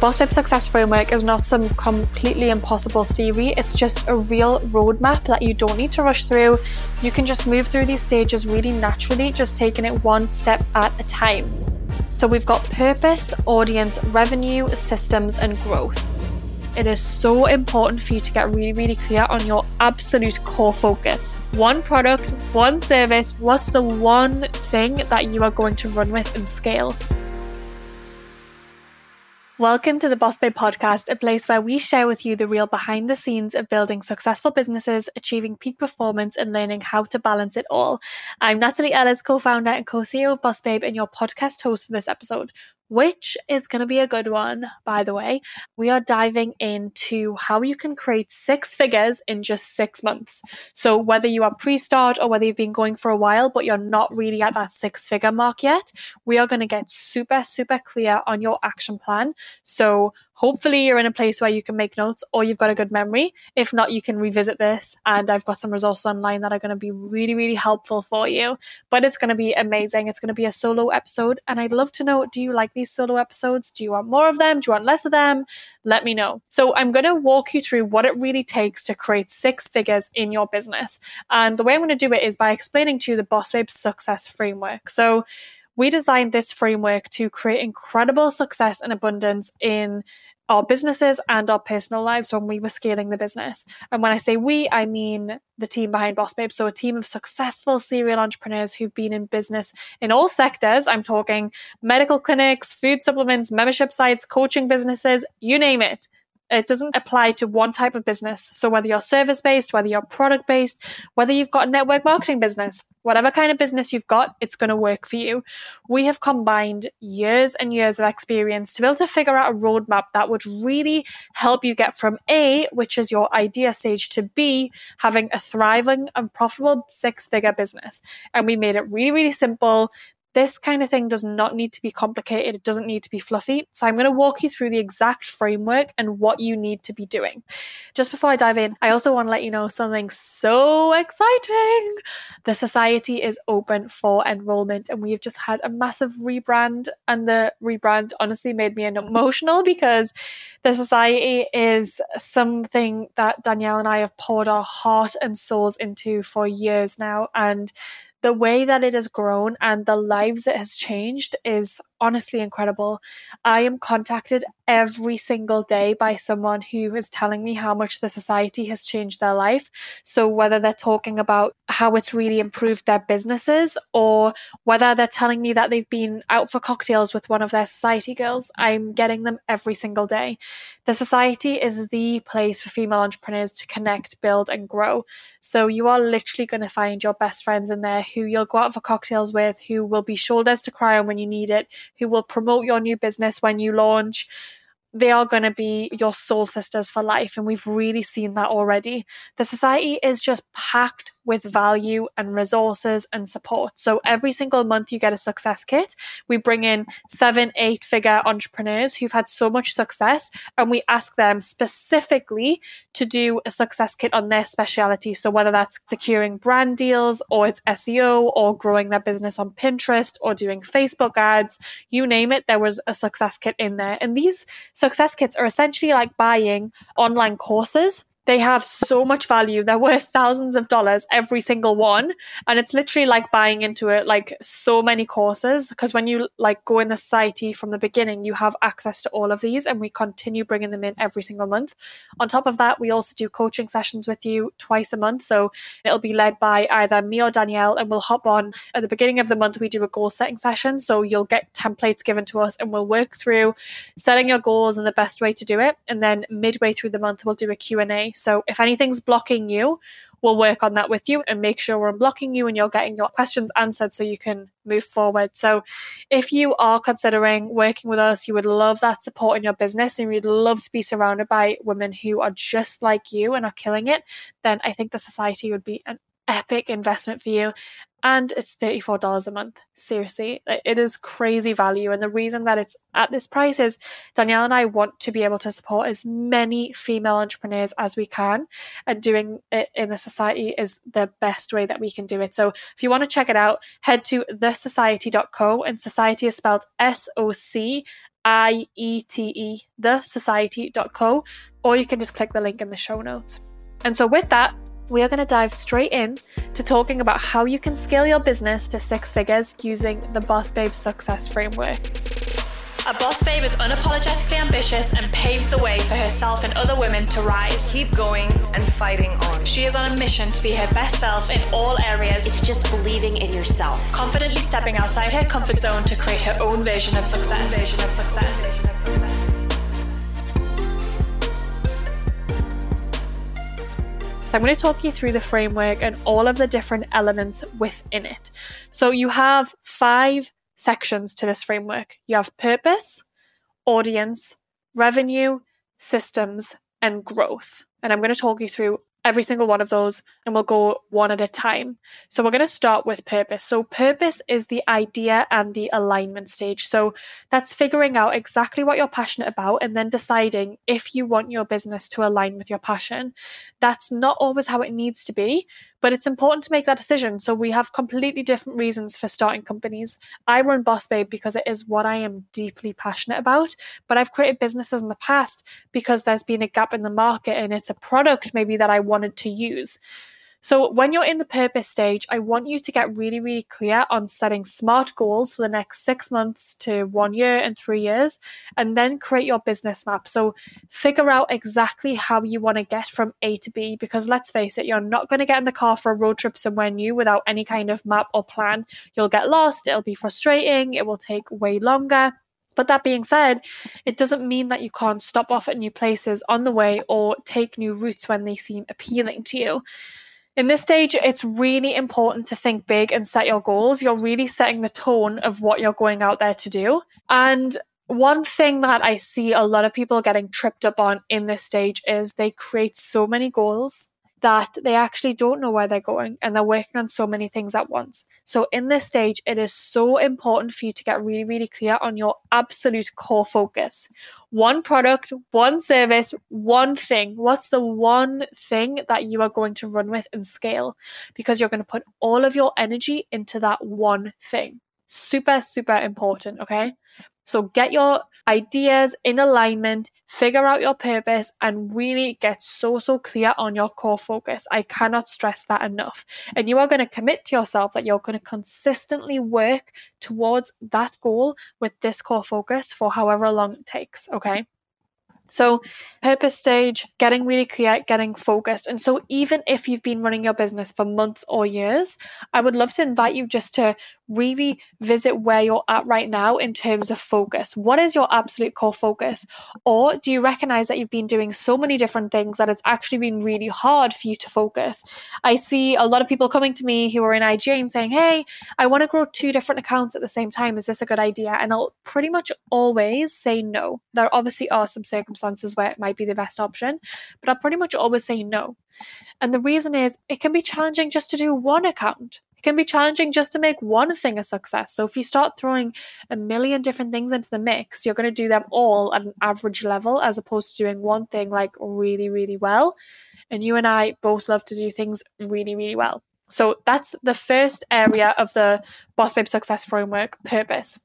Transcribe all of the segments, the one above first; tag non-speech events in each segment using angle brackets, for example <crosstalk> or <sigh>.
Boss Babe Success Framework is not some completely impossible theory, it's just a real roadmap that you don't need to rush through. You can just move through these stages really naturally, just taking it one step at a time. So we've got purpose, audience, revenue, systems, and growth. It is so important for you to get really, really clear on your absolute core focus. One product, one service, what's the one thing that you are going to run with and scale? Welcome to the Boss Babe podcast, a place where we share with you the real behind the scenes of building successful businesses, achieving peak performance, and learning how to balance it all. I'm Natalie Ellis, co founder and co CEO of Boss Babe, and your podcast host for this episode which is going to be a good one, by the way. We are diving into how you can create six figures in just six months. So, whether you are pre start or whether you've been going for a while, but you're not really at that six figure mark yet, we are going to get super, super clear on your action plan. So, hopefully, you're in a place where you can make notes or you've got a good memory. If not, you can revisit this. And I've got some resources online that are going to be really, really helpful for you. But it's going to be amazing. It's going to be a solo episode. And I'd love to know do you like these solo episodes? Do you want more of them? Do you want less of them? Let me know. So, I'm going to walk you through what it really takes to create six figures in your business. And the way I'm going to do it is by explaining to you the Boss Babe success framework. So, we designed this framework to create incredible success and abundance in our businesses and our personal lives when we were scaling the business. And when I say we, I mean the team behind Boss Babe. So, a team of successful serial entrepreneurs who've been in business in all sectors. I'm talking medical clinics, food supplements, membership sites, coaching businesses, you name it. It doesn't apply to one type of business. So, whether you're service based, whether you're product based, whether you've got a network marketing business, whatever kind of business you've got, it's going to work for you. We have combined years and years of experience to be able to figure out a roadmap that would really help you get from A, which is your idea stage, to B, having a thriving and profitable six figure business. And we made it really, really simple this kind of thing does not need to be complicated. It doesn't need to be fluffy. So I'm going to walk you through the exact framework and what you need to be doing. Just before I dive in, I also want to let you know something so exciting. The society is open for enrollment and we've just had a massive rebrand and the rebrand honestly made me emotional because the society is something that Danielle and I have poured our heart and souls into for years now and the way that it has grown and the lives it has changed is honestly incredible. I am contacted every single day by someone who is telling me how much the society has changed their life. So, whether they're talking about how it's really improved their businesses or whether they're telling me that they've been out for cocktails with one of their society girls, I'm getting them every single day. The society is the place for female entrepreneurs to connect, build, and grow. So, you are literally going to find your best friends in there who you'll go out for cocktails with, who will be shoulders to cry on when you need it, who will promote your new business when you launch, they are going to be your soul sisters for life. And we've really seen that already. The society is just packed with value and resources and support. So every single month you get a success kit. We bring in seven, eight figure entrepreneurs who've had so much success and we ask them specifically to do a success kit on their specialty. So whether that's securing brand deals or it's SEO or growing their business on Pinterest or doing Facebook ads, you name it, there was a success kit in there. And these success kits are essentially like buying online courses they have so much value. They're worth thousands of dollars every single one. And it's literally like buying into it, like so many courses. Because when you like go in the society from the beginning, you have access to all of these and we continue bringing them in every single month. On top of that, we also do coaching sessions with you twice a month. So it'll be led by either me or Danielle and we'll hop on at the beginning of the month. We do a goal setting session. So you'll get templates given to us and we'll work through setting your goals and the best way to do it. And then midway through the month, we'll do a Q&A. So if anything's blocking you, we'll work on that with you and make sure we're unblocking you and you're getting your questions answered so you can move forward. So if you are considering working with us, you would love that support in your business and you'd love to be surrounded by women who are just like you and are killing it, then I think the society would be an epic investment for you and it's $34 a month. Seriously, it is crazy value. And the reason that it's at this price is Danielle and I want to be able to support as many female entrepreneurs as we can. And doing it in the society is the best way that we can do it. So if you want to check it out, head to thesociety.co and society is spelled S O C I-E-T-E, thesociety.co, or you can just click the link in the show notes. And so with that, we are going to dive straight in to talking about how you can scale your business to six figures using the Boss Babe Success Framework. A boss babe is unapologetically ambitious and paves the way for herself and other women to rise. Keep going and fighting on. She is on a mission to be her best self in all areas. It's just believing in yourself. Confidently stepping outside her comfort zone to create her own version of success. Version of success. So I'm going to talk you through the framework and all of the different elements within it. So you have five sections to this framework. You have purpose, audience, revenue, systems, and growth. And I'm going to talk you through every single one of those and we'll go one at a time. So we're going to start with purpose. So purpose is the idea and the alignment stage. So that's figuring out exactly what you're passionate about and then deciding if you want your business to align with your passion. That's not always how it needs to be, but it's important to make that decision. So we have completely different reasons for starting companies. I run Boss Babe because it is what I am deeply passionate about, but I've created businesses in the past because there's been a gap in the market and it's a product maybe that I wanted to use. So, when you're in the purpose stage, I want you to get really, really clear on setting smart goals for the next six months to one year and three years, and then create your business map. So, figure out exactly how you want to get from A to B, because let's face it, you're not going to get in the car for a road trip somewhere new without any kind of map or plan. You'll get lost, it'll be frustrating, it will take way longer. But that being said, it doesn't mean that you can't stop off at new places on the way or take new routes when they seem appealing to you. In this stage, it's really important to think big and set your goals. You're really setting the tone of what you're going out there to do. And one thing that I see a lot of people getting tripped up on in this stage is they create so many goals that they actually don't know where they're going and they're working on so many things at once. So, in this stage, it is so important for you to get really, really clear on your absolute core focus. One product, one service, one thing. What's the one thing that you are going to run with and scale? Because you're going to put all of your energy into that one thing. Super, super important. Okay. So, get your ideas in alignment, figure out your purpose, and really get so, so clear on your core focus. I cannot stress that enough. And you are going to commit to yourself that you're going to consistently work towards that goal with this core focus for however long it takes. Okay. So, purpose stage, getting really clear, getting focused. And so, even if you've been running your business for months or years, I would love to invite you just to really visit where you're at right now in terms of focus. What is your absolute core focus? Or do you recognize that you've been doing so many different things that it's actually been really hard for you to focus? I see a lot of people coming to me who are in IGA and saying, Hey, I want to grow two different accounts at the same time. Is this a good idea? And I'll pretty much always say no. There obviously are some circumstances where it might be the best option, but I'll pretty much always say no. And the reason is it can be challenging just to do one account. It can be challenging just to make one thing a success. So if you start throwing a million different things into the mix, you're going to do them all at an average level as opposed to doing one thing like really, really well. And you and I both love to do things really, really well. So that's the first area of the Boss Babe Success Framework purpose.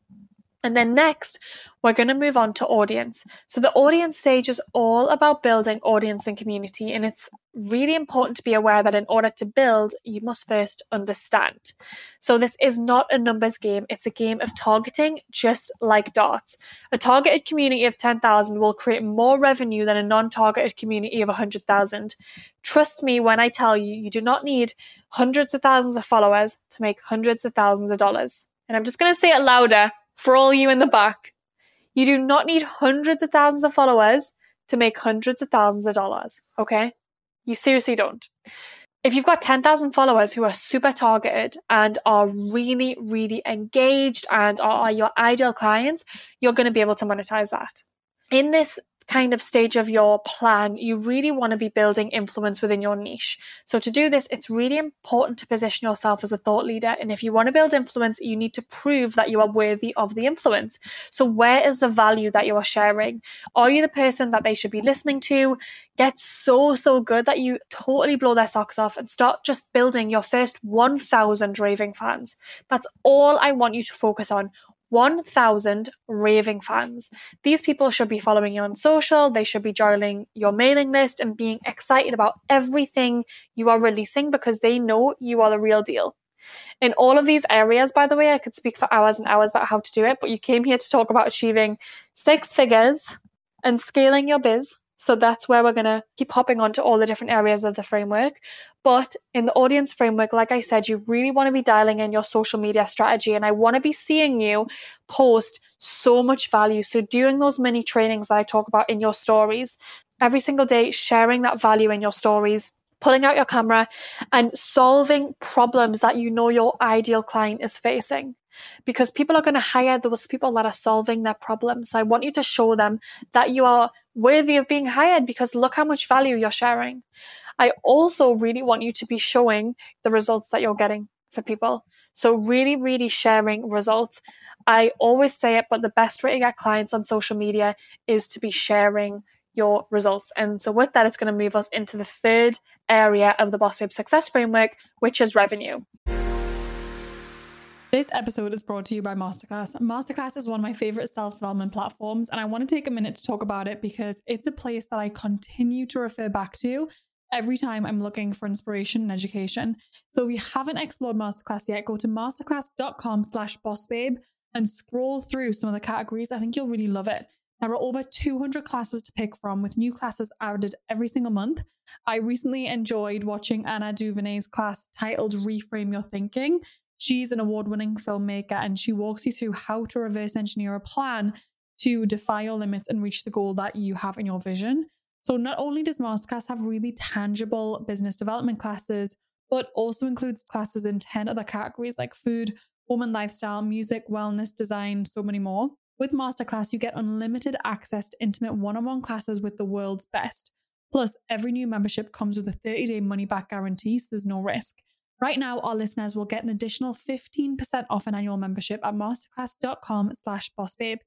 And then next, we're going to move on to audience. So, the audience stage is all about building audience and community. And it's really important to be aware that in order to build, you must first understand. So, this is not a numbers game, it's a game of targeting, just like darts. A targeted community of 10,000 will create more revenue than a non targeted community of 100,000. Trust me when I tell you, you do not need hundreds of thousands of followers to make hundreds of thousands of dollars. And I'm just going to say it louder for all you in the back. You do not need hundreds of thousands of followers to make hundreds of thousands of dollars. Okay. You seriously don't. If you've got 10,000 followers who are super targeted and are really, really engaged and are your ideal clients, you're going to be able to monetize that. In this kind of stage of your plan, you really want to be building influence within your niche. So, to do this, it's really important to position yourself as a thought leader. And if you want to build influence, you need to prove that you are worthy of the influence. So, where is the value that you are sharing? Are you the person that they should be listening to? Get so, so good that you totally blow their socks off and start just building your first 1,000 raving fans. That's all I want you to focus on 1,000 raving fans. These people should be following you on social, they should be joining your mailing list and being excited about everything you are releasing because they know you are the real deal. In all of these areas, by the way, I could speak for hours and hours about how to do it, but you came here to talk about achieving six figures and scaling your biz. So that's where we're going to keep hopping onto all the different areas of the framework. But in the audience framework, like I said, you really want to be dialing in your social media strategy. And I want to be seeing you post so much value. So doing those mini trainings that I talk about in your stories every single day, sharing that value in your stories pulling out your camera and solving problems that you know your ideal client is facing because people are going to hire those people that are solving their problems. So I want you to show them that you are worthy of being hired because look how much value you're sharing. I also really want you to be showing the results that you're getting for people. So really, really sharing results. I always say it, but the best way to get clients on social media is to be sharing your results. And so with that, it's going to move us into the third area of the Boss Babe Success Framework, which is revenue. This episode is brought to you by Masterclass. Masterclass is one of my favorite self development platforms, and I want to take a minute to talk about it because it's a place that I continue to refer back to every time I'm looking for inspiration and education. So if you haven't explored Masterclass yet, go to masterclass.com slash bossbabe and scroll through some of the categories. I think you'll really love it. There are over 200 classes to pick from with new classes added every single month. I recently enjoyed watching Ava DuVernay's class titled Reframe Your Thinking, She's an award winning filmmaker and she walks you through how to reverse engineer a plan to defy your limits and reach the goal that you have in your vision. So, not only does Masterclass have really tangible business development classes, but also includes classes in 10 other categories like food, home and lifestyle, music, wellness, design, so many more. With Masterclass, you get unlimited access to intimate one on one classes with the world's best. Plus, every new membership comes with a 30 day money back guarantee, so there's no risk. Right now, our listeners will get an additional 15% off an annual membership at masterclass.com slash bossbabe.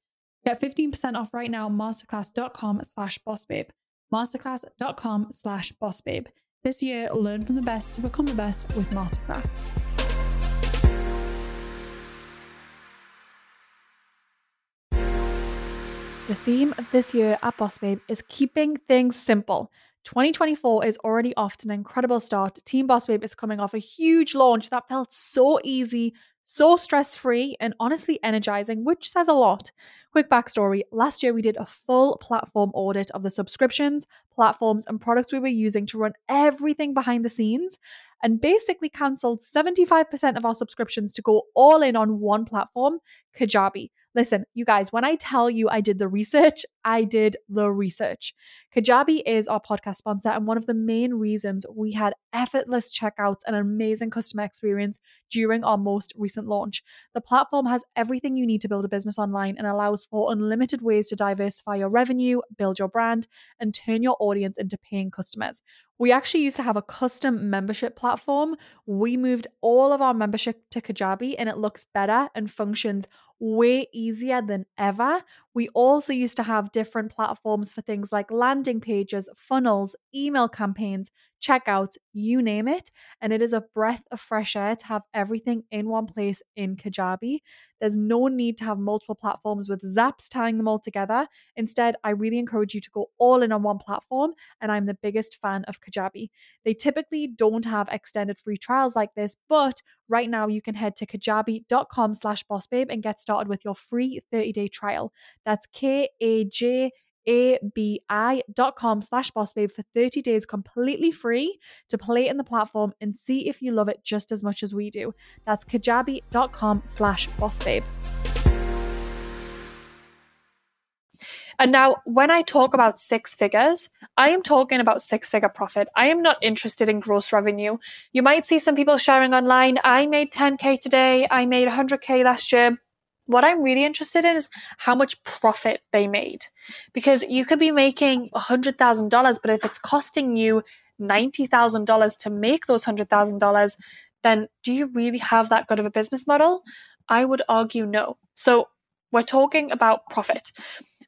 Get 15% off right now masterclass.com slash bossbabe. Masterclass.com slash bossbabe. This year, learn from the best to become the best with Masterclass. The theme of this year at Boss Babe is keeping things simple. 2024 is already off to an incredible start. Team Boss Babe is coming off a huge launch that felt so easy, so stress free, and honestly energizing, which says a lot. Quick backstory last year, we did a full platform audit of the subscriptions, platforms, and products we were using to run everything behind the scenes and basically cancelled 75% of our subscriptions to go all in on one platform, Kajabi. Listen, you guys, when I tell you I did the research, I did the research. Kajabi is our podcast sponsor and one of the main reasons we had effortless checkouts and amazing customer experience during our most recent launch. The platform has everything you need to build a business online and allows for unlimited ways to diversify your revenue, build your brand, and turn your audience into paying customers. We actually used to have a custom membership platform. We moved all of our membership to Kajabi and it looks better and functions way easier than ever. We also used to have different platforms for things like landing pages, funnels, email campaigns, checkouts, you name it. And it is a breath of fresh air to have everything in one place in Kajabi. There's no need to have multiple platforms with zaps tying them all together. Instead, I really encourage you to go all in on one platform, and I'm the biggest fan of Kajabi. They typically don't have extended free trials like this, but right now you can head to kajabi.com slash bossbabe and get started with your free 30-day trial. That's K-A-J abi.com slash bossbabe for 30 days completely free to play in the platform and see if you love it just as much as we do. That's kajabi.com slash bossbabe. And now, when I talk about six figures, I am talking about six figure profit. I am not interested in gross revenue. You might see some people sharing online, I made 10K today, I made 100K last year. What I'm really interested in is how much profit they made. Because you could be making $100,000, but if it's costing you $90,000 to make those $100,000, then do you really have that good of a business model? I would argue no. So we're talking about profit.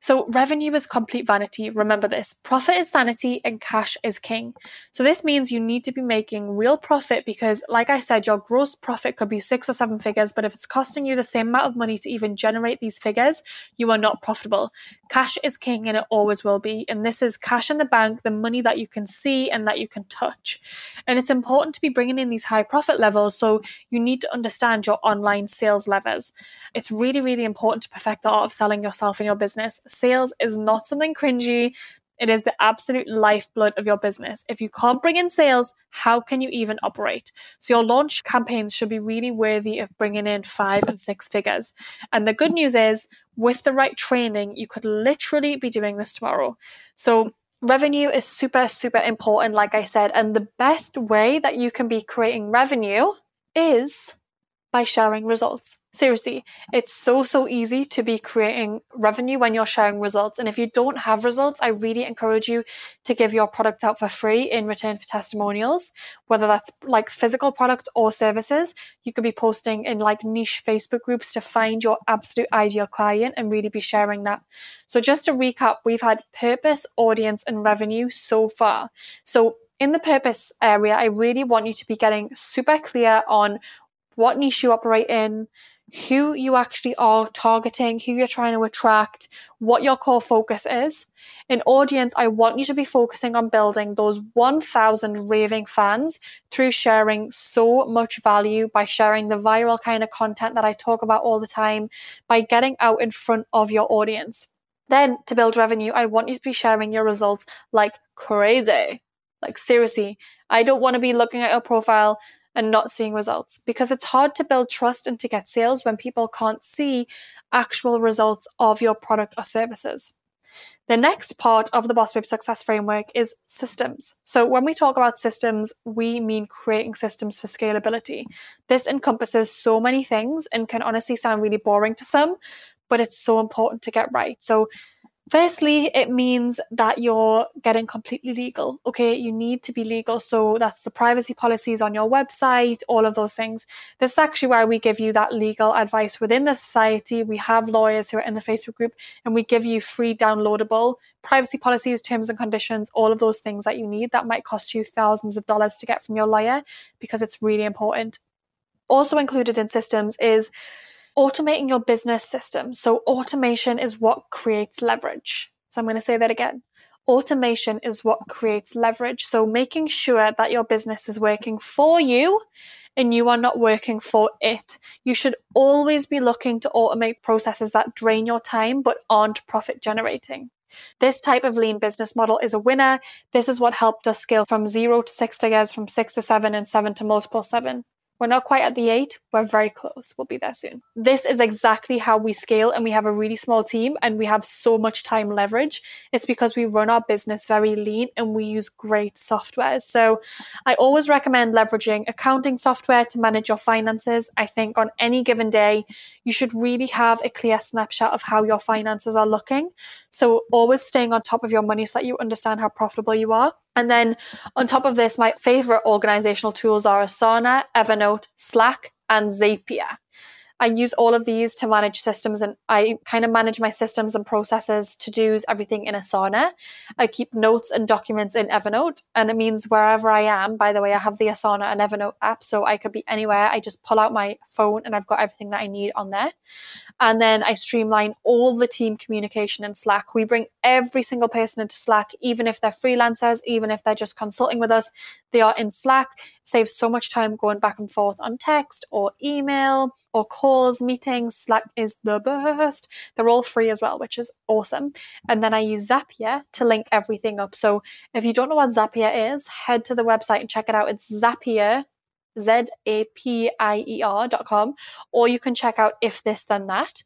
So, revenue is complete vanity. Remember this profit is sanity and cash is king. So, this means you need to be making real profit because, like I said, your gross profit could be six or seven figures, but if it's costing you the same amount of money to even generate these figures, you are not profitable. Cash is king and it always will be. And this is cash in the bank, the money that you can see and that you can touch. And it's important to be bringing in these high profit levels. So, you need to understand your online sales levers. It's really, really important to perfect the art of selling yourself in your business sales is not something cringy. It is the absolute lifeblood of your business. If you can't bring in sales, how can you even operate? So, your launch campaigns should be really worthy of bringing in five and six figures. And the good news is, with the right training, you could literally be doing this tomorrow. So, revenue is super, super important, like I said. And the best way that you can be creating revenue is by sharing results. Seriously, it's so, so easy to be creating revenue when you're sharing results. And if you don't have results, I really encourage you to give your product out for free in return for testimonials, whether that's like physical product or services. You could be posting in like niche Facebook groups to find your absolute ideal client and really be sharing that. So, just to recap, we've had purpose, audience, and revenue so far. So, in the purpose area, I really want you to be getting super clear on what niche you operate in, who you actually are targeting, who you're trying to attract, what your core focus is. In audience, I want you to be focusing on building those 1,000 raving fans through sharing so much value, by sharing the viral kind of content that I talk about all the time, by getting out in front of your audience. Then, to build revenue, I want you to be sharing your results like crazy. Like, seriously, I don't want to be looking at your profile and not seeing results because it's hard to build trust and to get sales when people can't see actual results of your product or services. The next part of the Boss Babe Success Framework is systems. So, when we talk about systems, we mean creating systems for scalability. This encompasses so many things and can honestly sound really boring to some, but it's so important to get right. So, Firstly, it means that you're getting completely legal. Okay, you need to be legal. So that's the privacy policies on your website, all of those things. This is actually where we give you that legal advice within the society. We have lawyers who are in the Facebook group and we give you free downloadable privacy policies, terms and conditions, all of those things that you need that might cost you thousands of dollars to get from your lawyer because it's really important. Also included in systems is automating your business system. So, automation is what creates leverage. So, I'm going to say that again. Automation is what creates leverage. So, making sure that your business is working for you and you are not working for it. You should always be looking to automate processes that drain your time but aren't profit generating. This type of lean business model is a winner. This is what helped us scale from zero to six figures, from six to seven, and seven to multiple seven. We're not quite at the eight. We're very close. We'll be there soon. This is exactly how we scale, and we have a really small team and we have so much time leverage. It's because we run our business very lean and we use great software. So I always recommend leveraging accounting software to manage your finances. I think on any given day, you should really have a clear snapshot of how your finances are looking. So always staying on top of your money so that you understand how profitable you are. And then on top of this, my favorite organizational tools are Asana, Evernote, Slack, and Zapier. I use all of these to manage systems and I kind of manage my systems and processes, to do's, everything in Asana. I keep notes and documents in Evernote. And it means wherever I am, by the way, I have the Asana and Evernote app. So I could be anywhere. I just pull out my phone and I've got everything that I need on there. And then I streamline all the team communication in Slack. We bring every single person into Slack, even if they're freelancers, even if they're just consulting with us, they are in Slack. It saves so much time going back and forth on text or email or calls, meetings. Slack is the best. They're all free as well, which is awesome. And then I use Zapier to link everything up. So if you don't know what Zapier is, head to the website and check it out. It's Zapier Z-A-P-I-E-R dot com, or you can check out if this then that.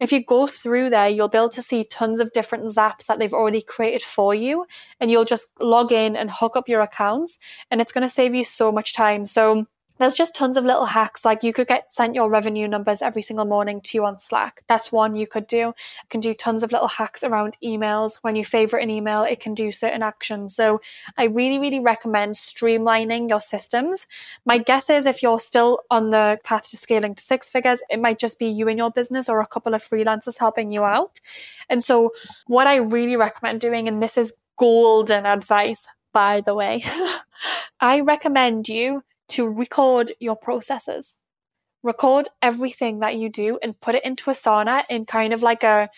If you go through there, you'll be able to see tons of different zaps that they've already created for you, and you'll just log in and hook up your accounts, and it's going to save you so much time. So there's just tons of little hacks. Like you could get sent your revenue numbers every single morning to you on Slack. That's one you could do. You can do tons of little hacks around emails. When you favorite an email, it can do certain actions. So I really, really recommend streamlining your systems. My guess is if you're still on the path to scaling to six figures, it might just be you and your business or a couple of freelancers helping you out. And so what I really recommend doing, and this is golden advice, by the way, <laughs> I recommend you to record your processes. Record everything that you do and put it into Asana in kind of like a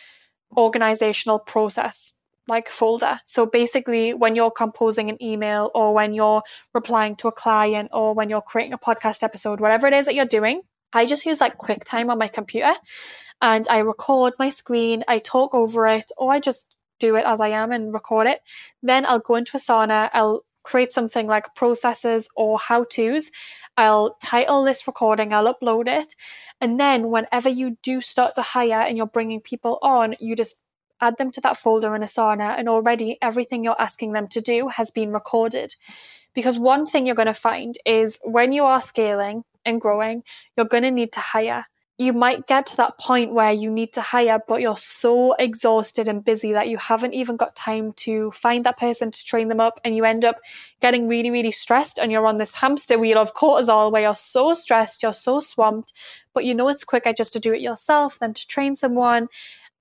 organizational process like folder. So basically when you're composing an email or when you're replying to a client or when you're creating a podcast episode, whatever it is that you're doing, I just use like QuickTime on my computer and I record my screen, I talk over it, or I just do it as I am and record it. Then I'll go into Asana, I'll create something like processes or how to's. I'll title this recording, I'll upload it. And then whenever you do start to hire and you're bringing people on, you just add them to that folder in Asana. And already everything you're asking them to do has been recorded. Because one thing you're going to find is when you are scaling and growing, you're going to need to hire you might get to that point where you need to hire, but you're so exhausted and busy that you haven't even got time to find that person to train them up. And you end up getting really, really stressed. And you're on this hamster wheel of cortisol where you're so stressed, you're so swamped, but you know it's quicker just to do it yourself than to train someone.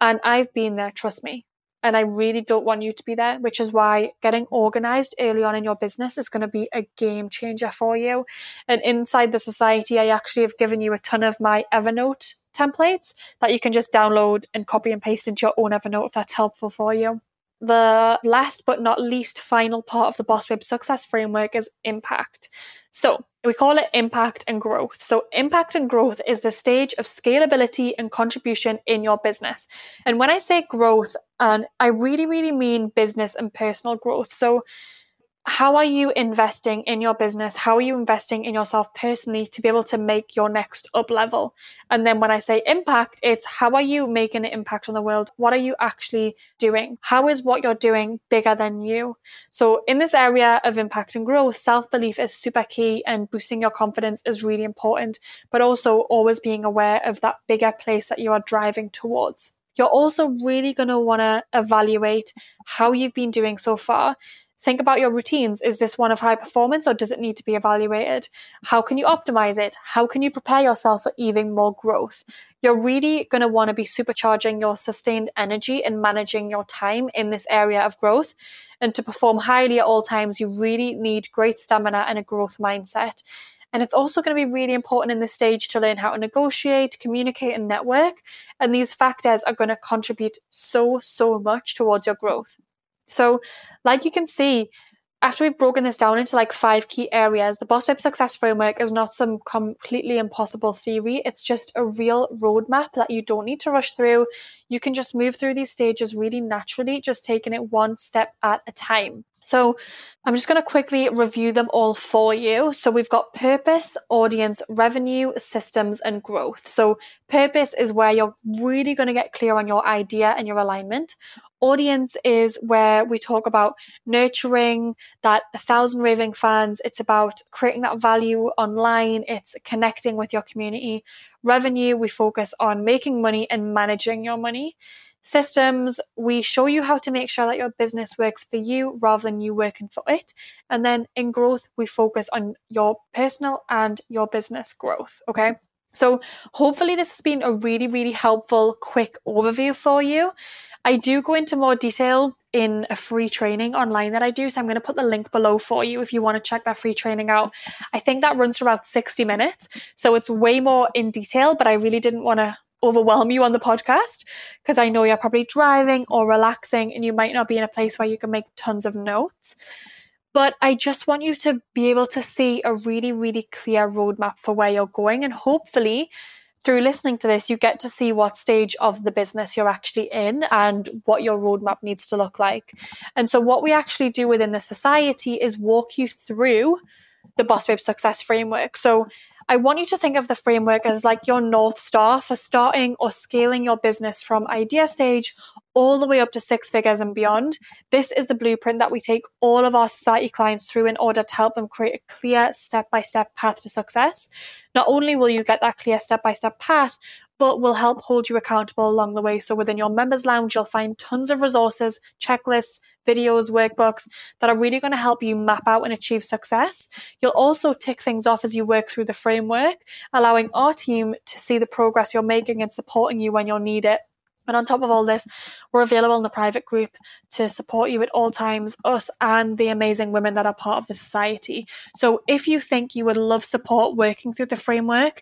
And I've been there, trust me. And I really don't want you to be there, which is why getting organized early on in your business is going to be a game changer for you. And inside the society, I actually have given you a ton of my Evernote templates that you can just download and copy and paste into your own Evernote if that's helpful for you. The last but not least final part of the Boss Babe Success Framework is impact. So, we call it impact and growth. So, impact and growth is the stage of scalability and contribution in your business. And when I say growth, and I really, really mean business and personal growth. So, how are you investing in your business? How are you investing in yourself personally to be able to make your next up level? And then when I say impact, it's how are you making an impact on the world? What are you actually doing? How is what you're doing bigger than you? So in this area of impact and growth, self-belief is super key and boosting your confidence is really important, but also always being aware of that bigger place that you are driving towards. You're also really going to want to evaluate how you've been doing so far Think about your routines. Is this one of high performance or does it need to be evaluated? How can you optimize it? How can you prepare yourself for even more growth? You're really going to want to be supercharging your sustained energy and managing your time in this area of growth. And to perform highly at all times, you really need great stamina and a growth mindset. And it's also going to be really important in this stage to learn how to negotiate, communicate, and network. And these factors are going to contribute so, so much towards your growth. So, like you can see, after we've broken this down into like five key areas, the Boss Babe Success Framework is not some completely impossible theory. It's just a real roadmap that you don't need to rush through. You can just move through these stages really naturally, just taking it one step at a time. So I'm just going to quickly review them all for you. So we've got purpose, audience, revenue, systems, and growth. So purpose is where you're really going to get clear on your idea and your alignment. Audience is where we talk about nurturing that a thousand raving fans. It's about creating that value online. It's connecting with your community. Revenue, we focus on making money and managing your money systems. We show you how to make sure that your business works for you rather than you working for it. And then in growth, we focus on your personal and your business growth. Okay. So hopefully this has been a really, really helpful, quick overview for you. I do go into more detail in a free training online that I do. So I'm going to put the link below for you if you want to check that free training out. I think that runs for about 60 minutes. So it's way more in detail, but I really didn't want to overwhelm you on the podcast because I know you're probably driving or relaxing and you might not be in a place where you can make tons of notes. But I just want you to be able to see a really, really clear roadmap for where you're going. And hopefully, through listening to this, you get to see what stage of the business you're actually in and what your roadmap needs to look like. And so, what we actually do within the society is walk you through the Boss Babe Success Framework. So, I want you to think of the framework as like your North Star for starting or scaling your business from idea stage all the way up to six figures and beyond. This is the blueprint that we take all of our society clients through in order to help them create a clear step by step path to success. Not only will you get that clear step by step path, but will help hold you accountable along the way. So within your members lounge, you'll find tons of resources, checklists, videos, workbooks that are really going to help you map out and achieve success. You'll also tick things off as you work through the framework, allowing our team to see the progress you're making and supporting you when you'll need it. And on top of all this, we're available in the private group to support you at all times, us and the amazing women that are part of the society. So if you think you would love support working through the framework,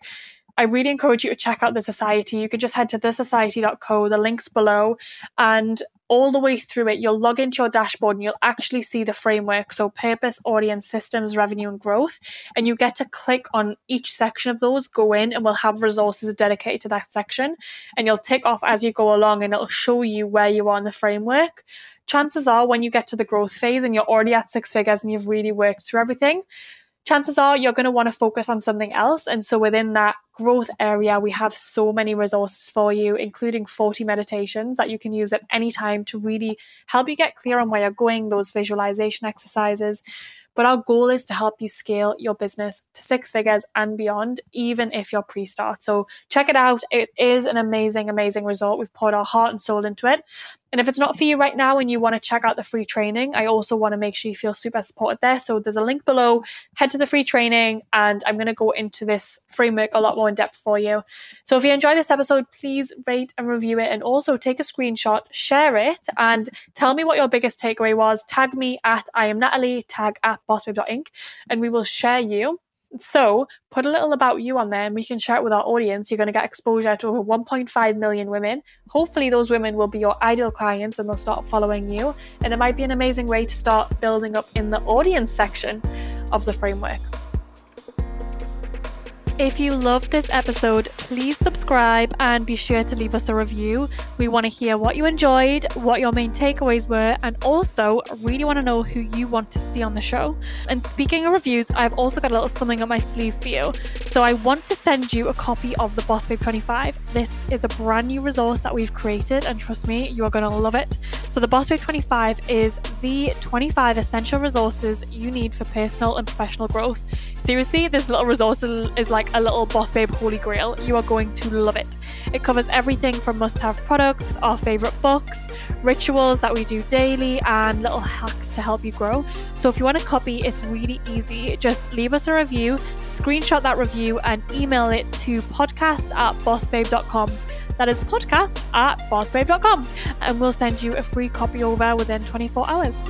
I really encourage you to check out the society. You can just head to thesociety.co, the links below, and all the way through it, you'll log into your dashboard and you'll actually see the framework. So, purpose, audience, systems, revenue, and growth. And you get to click on each section of those, go in, and we'll have resources dedicated to that section. And you'll tick off as you go along, and it'll show you where you are in the framework. Chances are, when you get to the growth phase and you're already at six figures and you've really worked through everything, chances are you're going to want to focus on something else. And so within that growth area, we have so many resources for you, including 40 meditations that you can use at any time to really help you get clear on where you're going, those visualization exercises. But our goal is to help you scale your business to six figures and beyond, even if you're pre start. So check it out. It is an amazing, amazing result. We've poured our heart and soul into it. And if it's not for you right now and you want to check out the free training, I also want to make sure you feel super supported there. So there's a link below. Head to the free training, and I'm going to go into this framework a lot more in depth for you. So if you enjoy this episode, please rate and review it, and also take a screenshot, share it, and tell me what your biggest takeaway was. Tag me at I am Natalie, tag at bossbabe.inc, and we will share you so put a little about you on there and we can share it with our audience. You're going to get exposure to over 1.5 million women. Hopefully, those women will be your ideal clients and they'll start following you. And it might be an amazing way to start building up in the audience section of the framework. If you loved this episode, please subscribe and be sure to leave us a review. We want to hear what you enjoyed, what your main takeaways were, and also really want to know who you want to see on the show. And speaking of reviews, I've also got a little something up my sleeve for you. So I want to send you a copy of the Boss Babe 25. This is a brand new resource that we've created, and trust me, you are going to love it. So the Boss Babe 25 is the 25 essential resources you need for personal and professional growth. Seriously, this little resource is like a little Boss Babe holy grail. You are going to love it. It covers everything from must have products, our favorite books, rituals that we do daily, and little hacks to help you grow. So if you want a copy, it's really easy. Just leave us a review, screenshot that review, and email it to podcast at bossbabe.com. That is podcast at bossbabe.com. And we'll send you a free copy over within 24 hours.